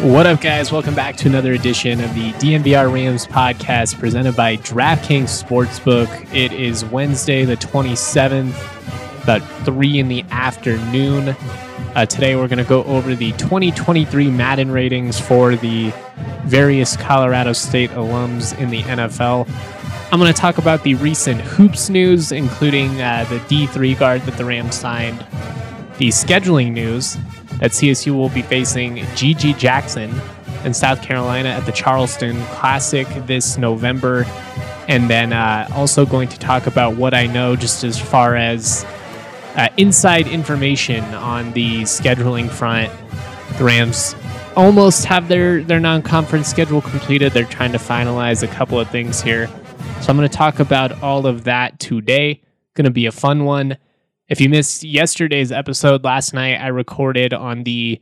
What up, guys? Welcome back to another edition of the DNVR Rams podcast presented by DraftKings Sportsbook. It is Wednesday, the 27th, about 3 in the afternoon. Uh, today, we're going to go over the 2023 Madden ratings for the various Colorado State alums in the NFL. I'm going to talk about the recent hoops news, including uh, the D3 guard that the Rams signed, the scheduling news that CSU will be facing GG Jackson in South Carolina at the Charleston Classic this November. And then uh, also going to talk about what I know just as far as uh, inside information on the scheduling front. The Rams almost have their, their non conference schedule completed. They're trying to finalize a couple of things here. So I'm going to talk about all of that today. Going to be a fun one. If you missed yesterday's episode last night, I recorded on the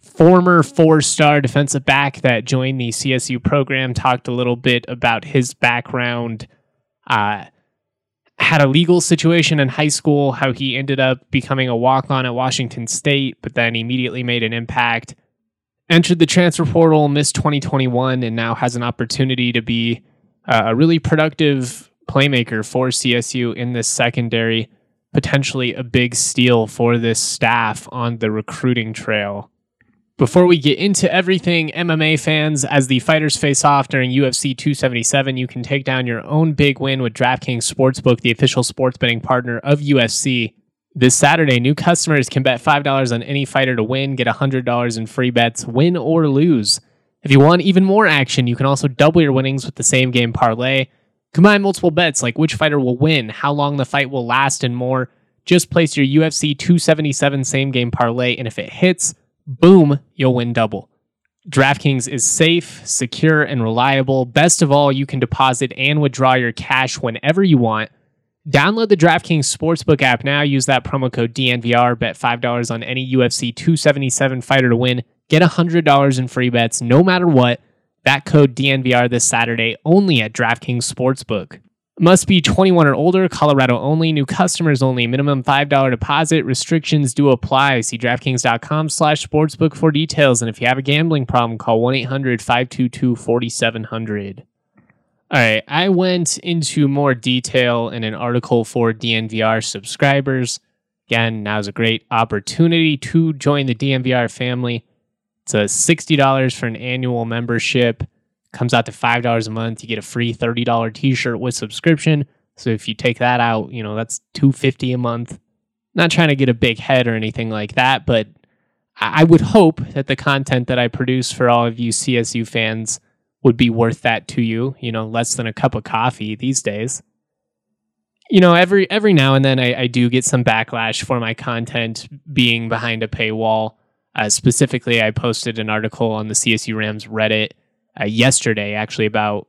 former four star defensive back that joined the CSU program, talked a little bit about his background, uh, had a legal situation in high school, how he ended up becoming a walk on at Washington State, but then immediately made an impact, entered the transfer portal, missed 2021, and now has an opportunity to be uh, a really productive playmaker for CSU in this secondary potentially a big steal for this staff on the recruiting trail. Before we get into everything, MMA fans, as the fighters face off during UFC 277, you can take down your own big win with DraftKings Sportsbook, the official sports betting partner of UFC. This Saturday, new customers can bet $5 on any fighter to win, get $100 in free bets, win or lose. If you want even more action, you can also double your winnings with the same game parlay. Combine multiple bets like which fighter will win, how long the fight will last, and more. Just place your UFC 277 same game parlay, and if it hits, boom, you'll win double. DraftKings is safe, secure, and reliable. Best of all, you can deposit and withdraw your cash whenever you want. Download the DraftKings Sportsbook app now. Use that promo code DNVR. Bet $5 on any UFC 277 fighter to win. Get $100 in free bets no matter what. That code DNVR this Saturday only at DraftKings Sportsbook. Must be 21 or older, Colorado only, new customers only, minimum $5 deposit. Restrictions do apply. See DraftKings.com slash sportsbook for details. And if you have a gambling problem, call 1 800 522 4700. All right, I went into more detail in an article for DNVR subscribers. Again, now's a great opportunity to join the DNVR family. It's a $60 for an annual membership. Comes out to $5 a month. You get a free $30 t-shirt with subscription. So if you take that out, you know, that's 250 a month. Not trying to get a big head or anything like that, but I would hope that the content that I produce for all of you CSU fans would be worth that to you, you know, less than a cup of coffee these days. You know, every every now and then I, I do get some backlash for my content being behind a paywall. Uh, specifically, I posted an article on the CSU Rams Reddit uh, yesterday, actually about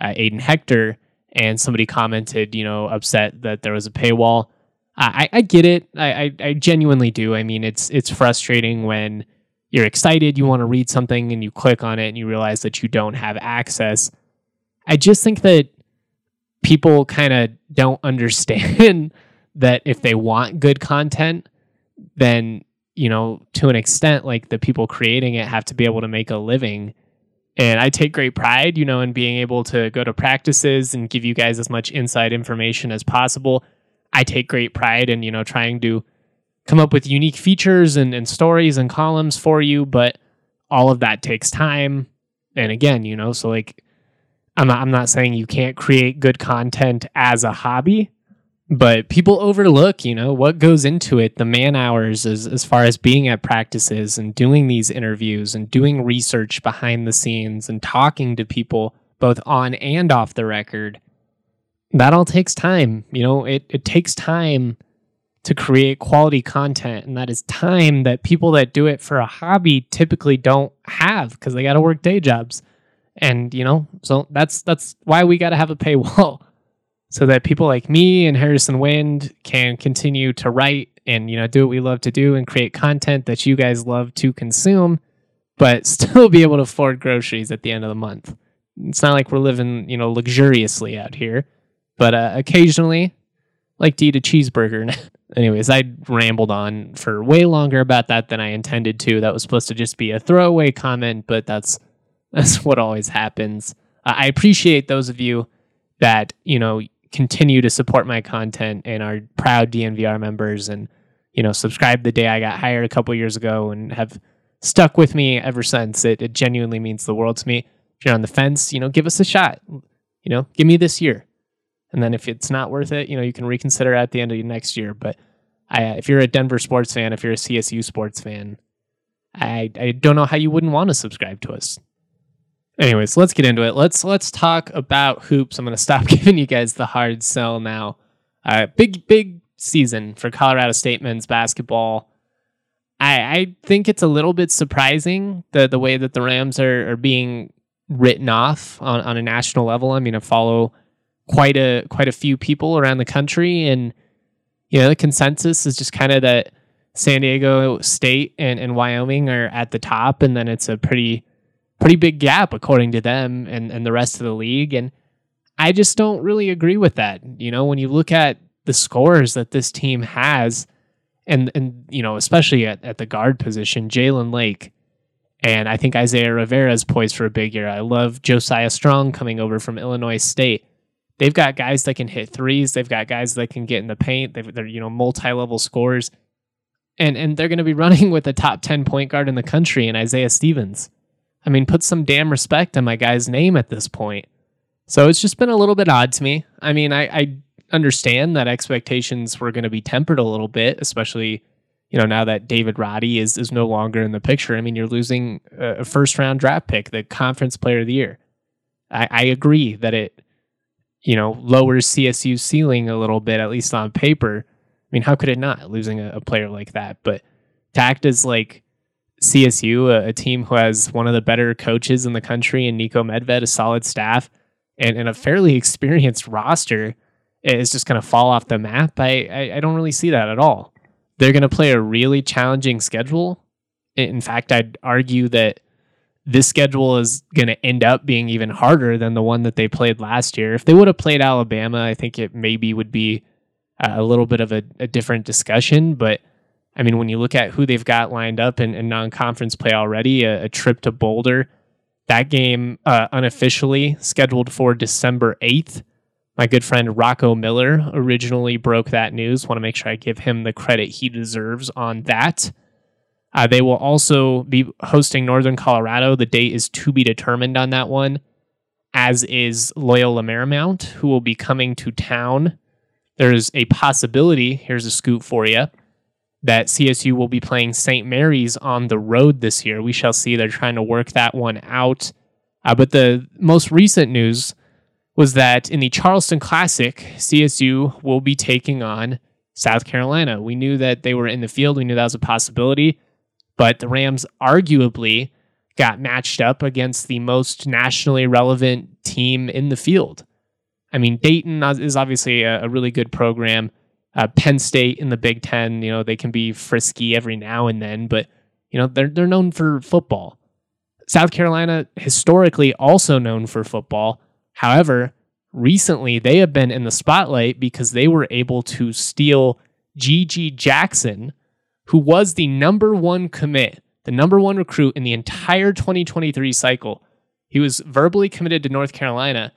uh, Aiden Hector, and somebody commented, you know, upset that there was a paywall. I, I get it. I, I, I genuinely do. I mean, it's it's frustrating when you're excited, you want to read something, and you click on it, and you realize that you don't have access. I just think that people kind of don't understand that if they want good content, then you know, to an extent, like the people creating it have to be able to make a living. And I take great pride, you know, in being able to go to practices and give you guys as much inside information as possible. I take great pride in, you know, trying to come up with unique features and, and stories and columns for you, but all of that takes time. And again, you know, so like I'm not I'm not saying you can't create good content as a hobby, but people overlook, you know, what goes into it, the man hours as, as far as being at practices and doing these interviews and doing research behind the scenes and talking to people both on and off the record. That all takes time. You know, it, it takes time to create quality content. And that is time that people that do it for a hobby typically don't have because they got to work day jobs. And, you know, so that's that's why we got to have a paywall so that people like me and Harrison Wind can continue to write and, you know, do what we love to do and create content that you guys love to consume, but still be able to afford groceries at the end of the month. It's not like we're living, you know, luxuriously out here, but uh, occasionally like to eat a cheeseburger. Anyways, I rambled on for way longer about that than I intended to. That was supposed to just be a throwaway comment, but that's that's what always happens. Uh, I appreciate those of you that you know continue to support my content and are proud DNVR members and you know subscribe the day I got hired a couple years ago and have stuck with me ever since. It, it genuinely means the world to me. If you're on the fence, you know, give us a shot. You know, give me this year. And then if it's not worth it, you know, you can reconsider at the end of next year. But I, if you're a Denver sports fan, if you're a CSU sports fan, I, I don't know how you wouldn't want to subscribe to us. Anyways, let's get into it. Let's let's talk about hoops. I'm going to stop giving you guys the hard sell now. Uh, big big season for Colorado State men's basketball. I I think it's a little bit surprising the the way that the Rams are are being written off on, on a national level. I mean, I follow quite a quite a few people around the country, and you know the consensus is just kind of that San Diego State and, and Wyoming are at the top, and then it's a pretty pretty big gap according to them and, and the rest of the league. And I just don't really agree with that. You know, when you look at the scores that this team has, and and you know, especially at, at the guard position, Jalen Lake. And I think Isaiah Rivera is poised for a big year. I love Josiah Strong coming over from Illinois State they've got guys that can hit threes. They've got guys that can get in the paint. they are you know multi-level scores, and and they're going to be running with the top ten point guard in the country in Isaiah Stevens. I mean, put some damn respect on my guy's name at this point. So it's just been a little bit odd to me. I mean, I, I understand that expectations were going to be tempered a little bit, especially you know now that David Roddy is is no longer in the picture. I mean, you're losing a first round draft pick, the conference player of the year. I, I agree that it you know, lowers CSU's ceiling a little bit, at least on paper. I mean, how could it not losing a, a player like that? But to act as like CSU, a, a, team who has one of the better coaches in the country and Niko Medved, a solid staff, and, and a fairly experienced roster, is just going to fall off the map. I, I, I don't really see that at all. They're going to play a really challenging schedule. In fact, I'd argue that this schedule is going to end up being even harder than the one that they played last year. If they would have played Alabama, I think it maybe would be a little bit of a, a different discussion. But I mean, when you look at who they've got lined up in, in non conference play already, a, a, trip to Boulder, that game uh, unofficially scheduled for December 8th. My good friend Rocco Miller originally broke that news. Want to make sure I give him the credit he deserves on that. Uh, they will also be hosting Northern Colorado. The date is to be determined on that one, as is Loyola Marymount, who will be coming to town. There's a possibility, here's a scoop for you, that CSU will be playing St. Mary's on the road this year. We shall see. They're trying to work that one out. Uh, but the most recent news was that in the Charleston Classic, CSU will be taking on South Carolina. We knew that they were in the field, we knew that was a possibility but the Rams arguably got matched up against the most nationally relevant team in the field. I mean, Dayton is obviously a, a really good program. Uh, Penn State in the Big Ten, you know, they can be frisky every now and then, but you know they're they're known for football. South Carolina historically also known for football. However, recently they have been in the spotlight because they were able to steal GG Jackson who was the number one commit, the number one recruit in the entire 2023 cycle. He was verbally committed to North Carolina.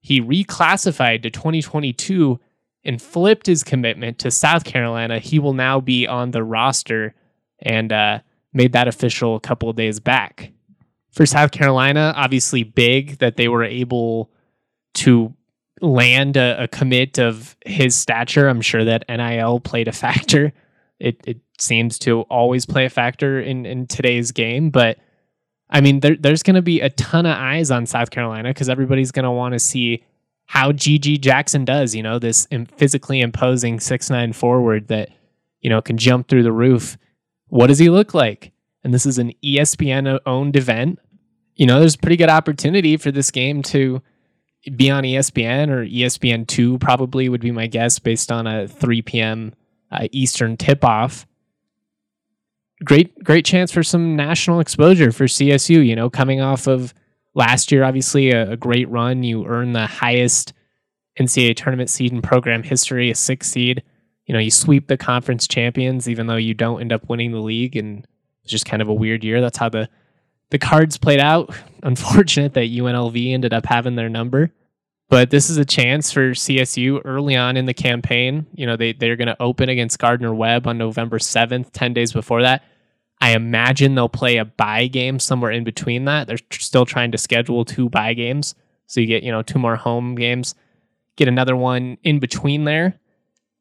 He reclassified to 2022 and flipped his commitment to South Carolina. He will now be on the roster and uh, made that official a couple of days back. For South Carolina, obviously big that they were able to land a, a commit of his stature. I'm sure that NIL played a factor. It, it seems to always play a factor in, in today's game. But I mean, there, there's going to be a ton of eyes on South Carolina because everybody's going to want to see how GG Jackson does. You know, this physically imposing six nine forward that you know, can jump through the roof. What does he look like? And this is an ESPN owned event. You know, there's a pretty good opportunity for this game to be on ESPN or ESPN2 probably would be my guess based on a 3 p.m. Uh, Eastern tip off. Great, great chance for some national exposure for CSU, you know, coming off of last year, obviously a, a great run. You earn the highest NCAA tournament seed in program history, a six seed. You know, you sweep the conference champions, even though you don't end up winning the league, and it's just kind of a weird year. That's how the the cards played out. Unfortunate that UNLV ended up having their number, but this is a chance for CSU early on in the campaign. You know, they they're going to open against Gardner Webb on November seventh, ten days before that. I imagine they'll play a bye game somewhere in between that. They're still trying to schedule two bye games, so you get you know two more home games, get another one in between there,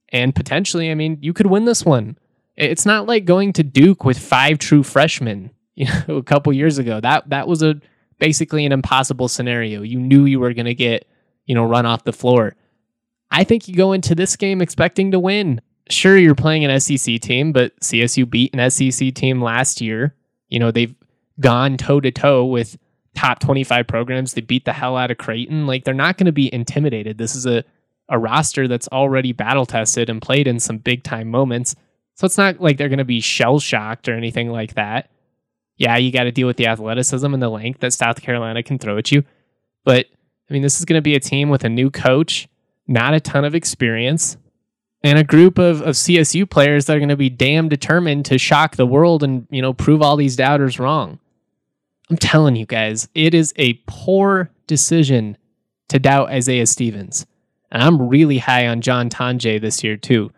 and potentially, I mean, you could win this one. It's not like going to Duke with five true freshmen. You know, a couple years ago, that that was a basically an impossible scenario. You knew you were going to get you know run off the floor. I think you go into this game expecting to win sure you're playing an SEC team, but CSU beat an SEC team last year. You know, they've gone toe to toe with top 25 programs. They beat the hell out of Creighton. Like they're not going to be intimidated. This is a a roster that's already battle tested and played in some big time moments. So it's not like they're going to be shell shocked or anything like that. Yeah, you got to deal with the athleticism and the length that South Carolina can throw at you. But I mean, this is going to be a team with a new coach, not a ton of experience and a group of, of CSU players that are going to be damn determined to shock the world and, you know, prove all these doubters wrong. I'm telling you guys, it is a poor decision to doubt Isaiah Stevens. And I'm really high on John Tonje this year, too.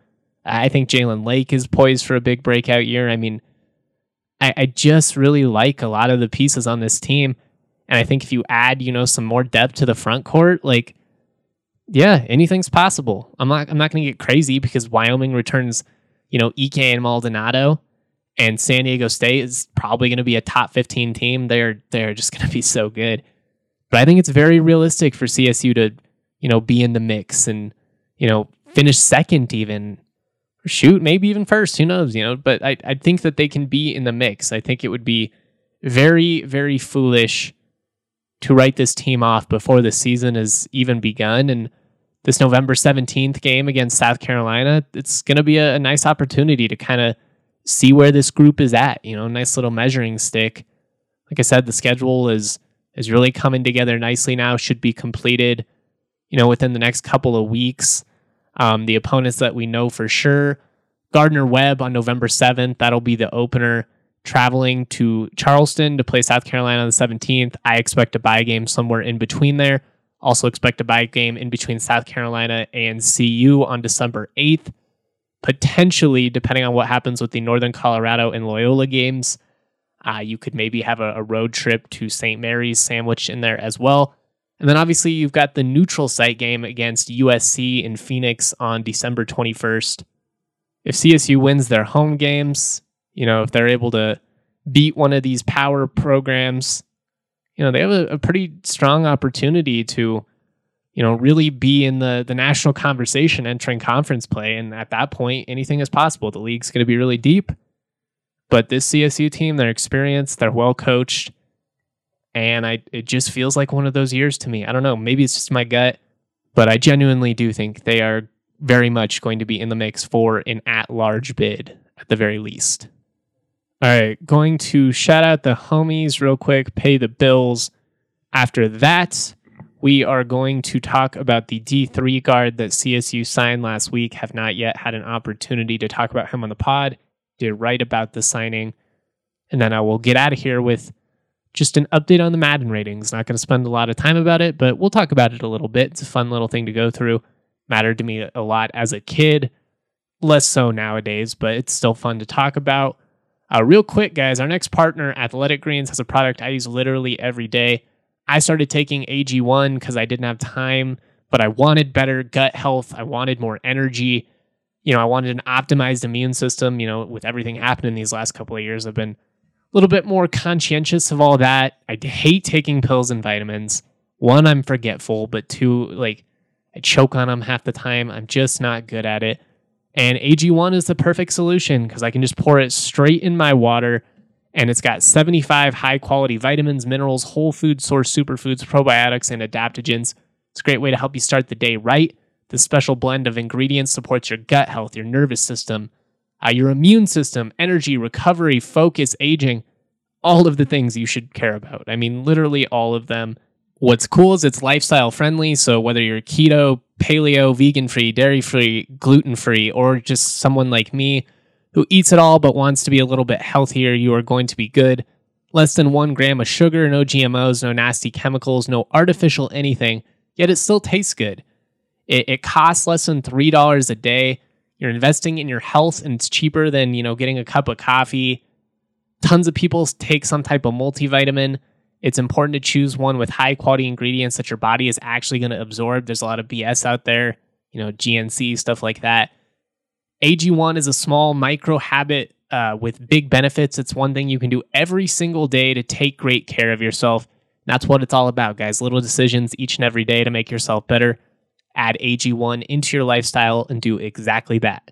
I think Jalen Lake is poised for a big breakout year. I mean, I, I just really like a lot of the pieces on this team. And I think if you add, you know, some more depth to the front court, like yeah, anything's possible. I'm not I'm not going to get crazy because Wyoming returns, you know, Ike and Maldonado and San Diego State is probably going to be a top 15 team. They're they're just going to be so good. But I think it's very realistic for CSU to, you know, be in the mix and, you know, finish second even shoot, maybe even first, who knows, you know, but I I think that they can be in the mix. I think it would be very very foolish to write this team off before the season has even begun. And this November 17th game against South Carolina, it's going to be a, a, nice opportunity to kind of see where this group is at. You know, nice little measuring stick. Like I said, the schedule is is really coming together nicely now. Should be completed, you know, within the next couple of weeks. Um, the opponents that we know for sure, Gardner Webb on November 7th. That'll be the opener traveling to Charleston to play South Carolina on the 17th. I expect to buy a game somewhere in between there. Also expect to buy a game in between South Carolina and CU on December 8th. Potentially, depending on what happens with the Northern Colorado and Loyola games, uh, you could maybe have a, a road trip to St. Mary's sandwich in there as well. And then obviously you've got the neutral site game against USC in Phoenix on December 21st. If CSU wins their home games, you know, if they're able to beat one of these power programs, you know, they have a, a pretty strong opportunity to, you know, really be in the the national conversation entering conference play. And at that point, anything is possible. The league's going to be really deep. But this CSU team, they're experienced, they're well coached, and I it just feels like one of those years to me. I don't know, maybe it's just my gut, but I genuinely do think they are very much going to be in the mix for an at-large bid at the very least. All right, going to shout out the homies real quick, pay the bills. After that, we are going to talk about the D3 guard that CSU signed last week. Have not yet had an opportunity to talk about him on the pod. Did write about the signing. And then I will get out of here with just an update on the Madden ratings. Not going to spend a lot of time about it, but we'll talk about it a little bit. It's a fun little thing to go through. Mattered to me a lot as a kid, less so nowadays, but it's still fun to talk about. Uh, real quick, guys, our next partner, Athletic Greens, has a product I use literally every day. I started taking AG1 because I didn't have time, but I wanted better gut health. I wanted more energy. You know, I wanted an optimized immune system. You know, with everything happening these last couple of years, I've been a little bit more conscientious of all that. I hate taking pills and vitamins. One, I'm forgetful, but two, like, I choke on them half the time. I'm just not good at it. And AG1 is the perfect solution because I can just pour it straight in my water and it's got 75 high quality vitamins, minerals, whole food source superfoods, probiotics, and adaptogens. It's a great way to help you start the day right. This special blend of ingredients supports your gut health, your nervous system, uh, your immune system, energy, recovery, focus, aging, all of the things you should care about. I mean, literally all of them. What's cool is it's lifestyle friendly. So whether you're keto, paleo, vegan free, dairy free, gluten free, or just someone like me who eats it all but wants to be a little bit healthier, you are going to be good. Less than one gram of sugar, no GMOs, no nasty chemicals, no artificial anything, yet it still tastes good. It, it costs less than $3 a day. You're investing in your health and it's cheaper than, you know, getting a cup of coffee. Tons of people take some type of multivitamin. It's important to choose one with high quality ingredients that your body is actually going to absorb. There's a lot of BS out there, you know, GNC, stuff like that. AG1 is a small micro habit uh, with big benefits. It's one thing you can do every single day to take great care of yourself. And that's what it's all about, guys. Little decisions each and every day to make yourself better. Add AG1 into your lifestyle and do exactly that.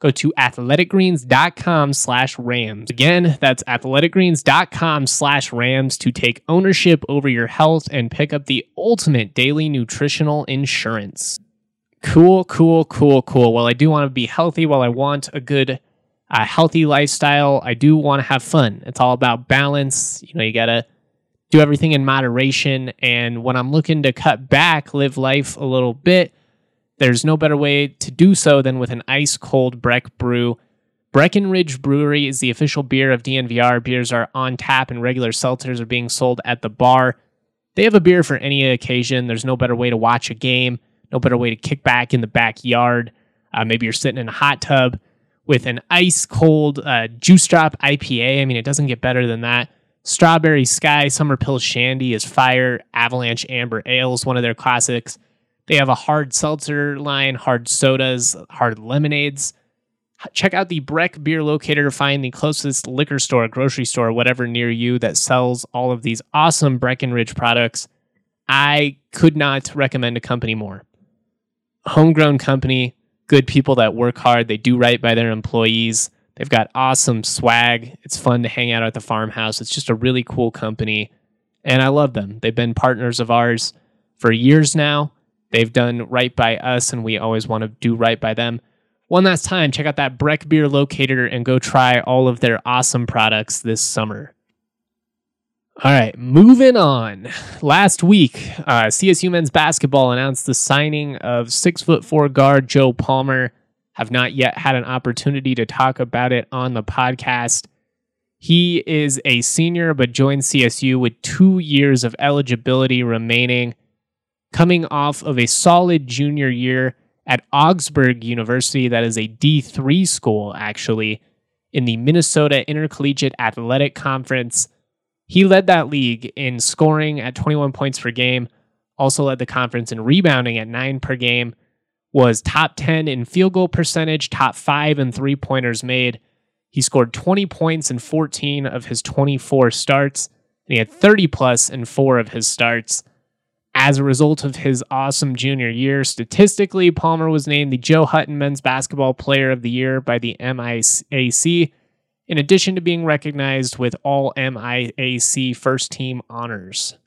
Go to athleticgreens.com slash rams. Again, that's athleticgreens.com slash rams to take ownership over your health and pick up the ultimate daily nutritional insurance. Cool, cool, cool, cool. Well, I do want to be healthy while I want a good, uh, healthy lifestyle. I do want to have fun. It's all about balance. You know, you got to do everything in moderation. And when I'm looking to cut back, live life a little bit, there's no better way to do so than with an ice cold Breck brew. Breckenridge Brewery is the official beer of DNVR. Beers are on tap and regular seltzers are being sold at the bar. They have a beer for any occasion. There's no better way to watch a game, no better way to kick back in the backyard. Uh, maybe you're sitting in a hot tub with an ice cold uh, juice drop IPA. I mean, it doesn't get better than that. Strawberry Sky Summer Pill Shandy is fire. Avalanche Amber Ale is one of their classics. They have a hard seltzer line, hard sodas, hard lemonades. Check out the Breck Beer Locator to find the closest liquor store, grocery store, whatever near you that sells all of these awesome Breckenridge products. I could not recommend a company more. Homegrown company, good people that work hard, they do right by their employees. They've got awesome swag. It's fun to hang out at the farmhouse. It's just a really cool company. And I love them. They've been partners of ours for years now. They've done right by us, and we always want to do right by them. One last time, check out that Breck Beer Locator and go try all of their awesome products this summer. All right, moving on. Last week, uh, CSU men's basketball announced the signing of six foot four guard Joe Palmer have not yet had an opportunity to talk about it on the podcast. He is a senior, but joined CSU with two years of eligibility remaining, coming off of a solid junior year at Augsburg University, that is a D3 school, actually, in the Minnesota Intercollegiate Athletic Conference. He led that league in scoring at 21 points per game, also led the conference in rebounding at nine per game was top 10 in field goal percentage, top five in three pointers made. He scored 20 points in 14 of his 24 starts, and he had 30 plus in four of his starts. As a result of his awesome junior year, statistically, Palmer was named the Joe Hutton Men's Basketball Player of the Year by the MIAC, in addition to being recognized with all MIAC first team honors.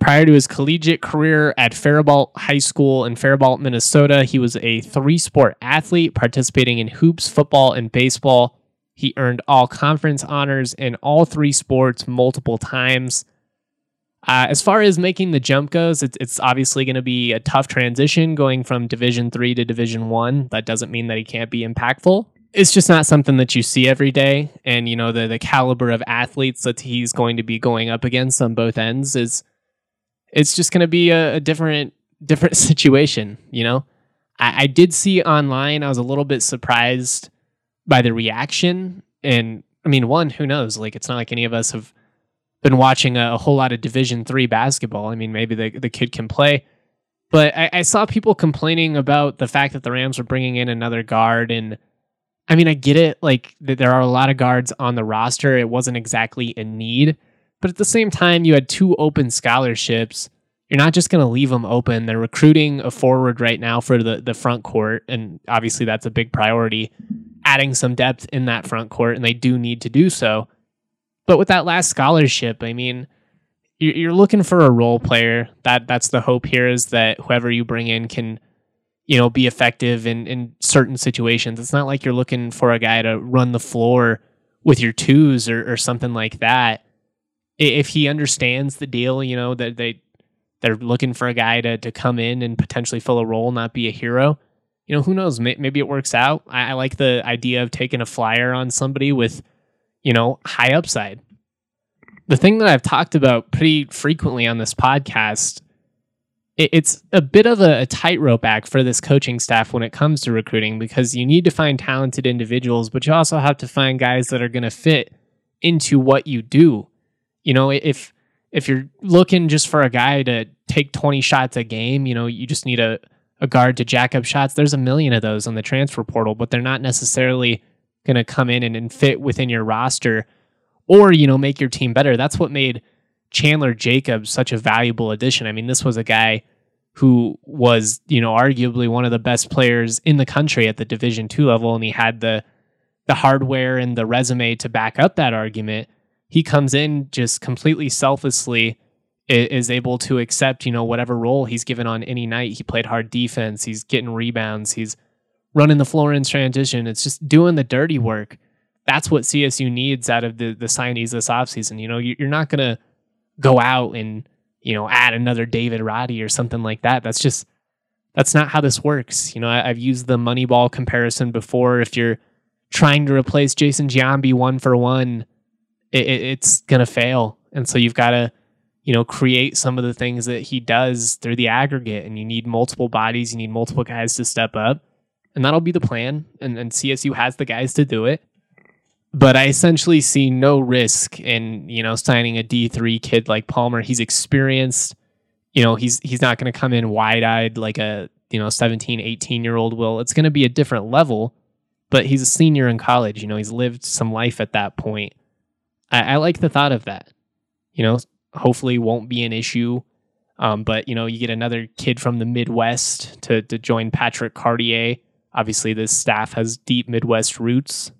Prior to his collegiate career at Faribault High School in Faribault, Minnesota, he was a three sport athlete participating in hoops, football, and baseball. He earned all conference honors in all three sports multiple times. Uh, as far as making the jump goes, it's, it's obviously going to be a tough transition going from Division three to Division one. That doesn't mean that he can't be impactful. It's just not something that you see every day, and you know the the caliber of athletes that he's going to be going up against on both ends is it's just going to be a, a, different different situation. You know, I, I did see online. I was a little bit surprised by the reaction, and I mean, one, who knows? Like, it's not like any of us have been watching a, a whole lot of Division three basketball. I mean, maybe the the kid can play. But I, I saw people complaining about the fact that the Rams were bringing in another guard. And I mean, I get it. Like, there are a lot of guards on the roster. It wasn't exactly a need. But at the same time, you had two open scholarships. You're not just going to leave them open. They're recruiting a forward right now for the, the front court. And obviously, that's a big priority, adding some depth in that front court. And they do need to do so. But with that last scholarship, I mean, you're looking for a role player. That that's the hope here is that whoever you bring in can, you know, be effective in in certain situations. It's not like you're looking for a guy to run the floor with your twos or, or something like that. If he understands the deal, you know that they they're looking for a guy to to come in and potentially fill a role, not be a hero. You know, who knows? Maybe it works out. I, I like the idea of taking a flyer on somebody with, you know, high upside the thing that I've talked about pretty frequently on this podcast, it, it's a bit of a, a tightrope act for this coaching staff when it comes to recruiting because you need to find talented individuals, but you also have to find guys that are going to fit into what you do. You know, if if you're looking just for a guy to take 20 shots a game, you know, you just need a, a guard to jack up shots. There's a million of those on the transfer portal, but they're not necessarily going to come in and, and fit within your roster or you know make your team better. That's what made Chandler Jacobs such a valuable addition. I mean, this was a guy who was you know arguably one of the best players in the country at the Division two level, and he had the the hardware and the resume to back up that argument. He comes in just completely selflessly is able to accept, you know, whatever role he's given on any night. He played hard defense, he's getting rebounds, he's running the floor in transition. It's just doing the dirty work that's what CSU needs out of the the signees this offseason. You know, you're not to go out and you know add another David Roddy or something like that. That's just that's not how this works. You know, I, have used the Moneyball comparison before. If you're trying to replace Jason Giambi one for one, it, it, it's to fail, and so you've got to you know create some of the things that he does through the aggregate, and you need multiple bodies, you need multiple guys to step up, and that'll be the plan. And, and CSU has the guys to do it but I essentially see no risk in you know signing a D three kid like Palmer. He's experienced. You know, he's he's not going to come in wide eyed like a you know 17, 18 year old will. It's going to be a different level, but he's a senior in college. You know, he's lived some life at that point. I, I like the thought of that. You know, hopefully won't be an issue. Um, but you know, you get another kid from the Midwest to to join Patrick Cartier. Obviously, this staff has deep Midwest roots.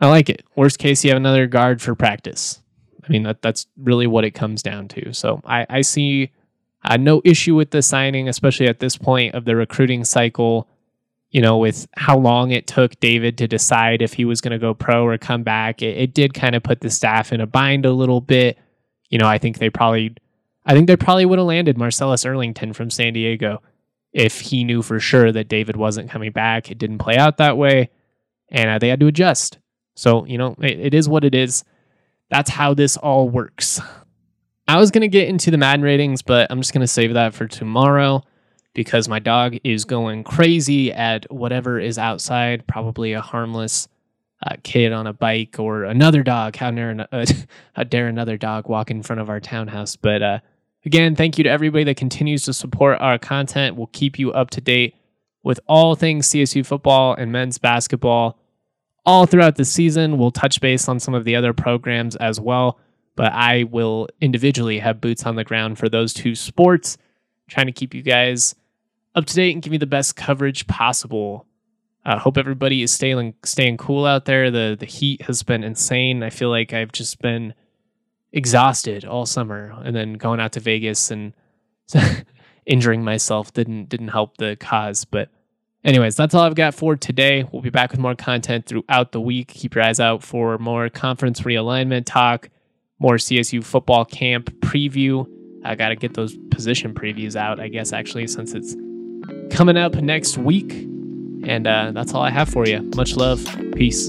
I like it. Worst case, you have another guard for practice. I mean, that that's really what it comes down to. So I, I see uh, no issue with the signing, especially at this point of the recruiting cycle. You know, with how long it took David to decide if he was going to go pro or come back, it, it did kind of put the staff in a bind a little bit. You know, I think they probably, I think they probably would have landed Marcellus Earlington from San Diego if he knew for sure that David wasn't coming back. It didn't play out that way, and uh, they had to adjust. So, you know, it, it is what it is. That's how this all works. I was going to get into the Madden ratings, but I'm just going to save that for tomorrow because my dog is going crazy at whatever is outside, probably a harmless uh, kid on a bike or another dog. How dare, uh, how dare another dog walk in front of our townhouse? But uh, again, thank you to everybody that continues to support our content. We'll keep you up to date with all things CSU football and men's basketball all throughout the season. We'll touch base on some of the other programs as well, but I will individually have boots on the ground for those two sports, trying to keep you guys up to date and give you the best coverage possible. I uh, hope everybody is staying staying cool out there. The the heat has been insane. I feel like I've just been exhausted all summer, and then going out to Vegas and injuring myself didn't didn't help the cause. But Anyways, that's all I've got for today. We'll be back with more content throughout the week. Keep your eyes out for more conference realignment talk, more CSU football camp preview. I got to get those position previews out, I guess, actually, since it's coming up next week. And uh, that's all I have for you. Much love. Peace.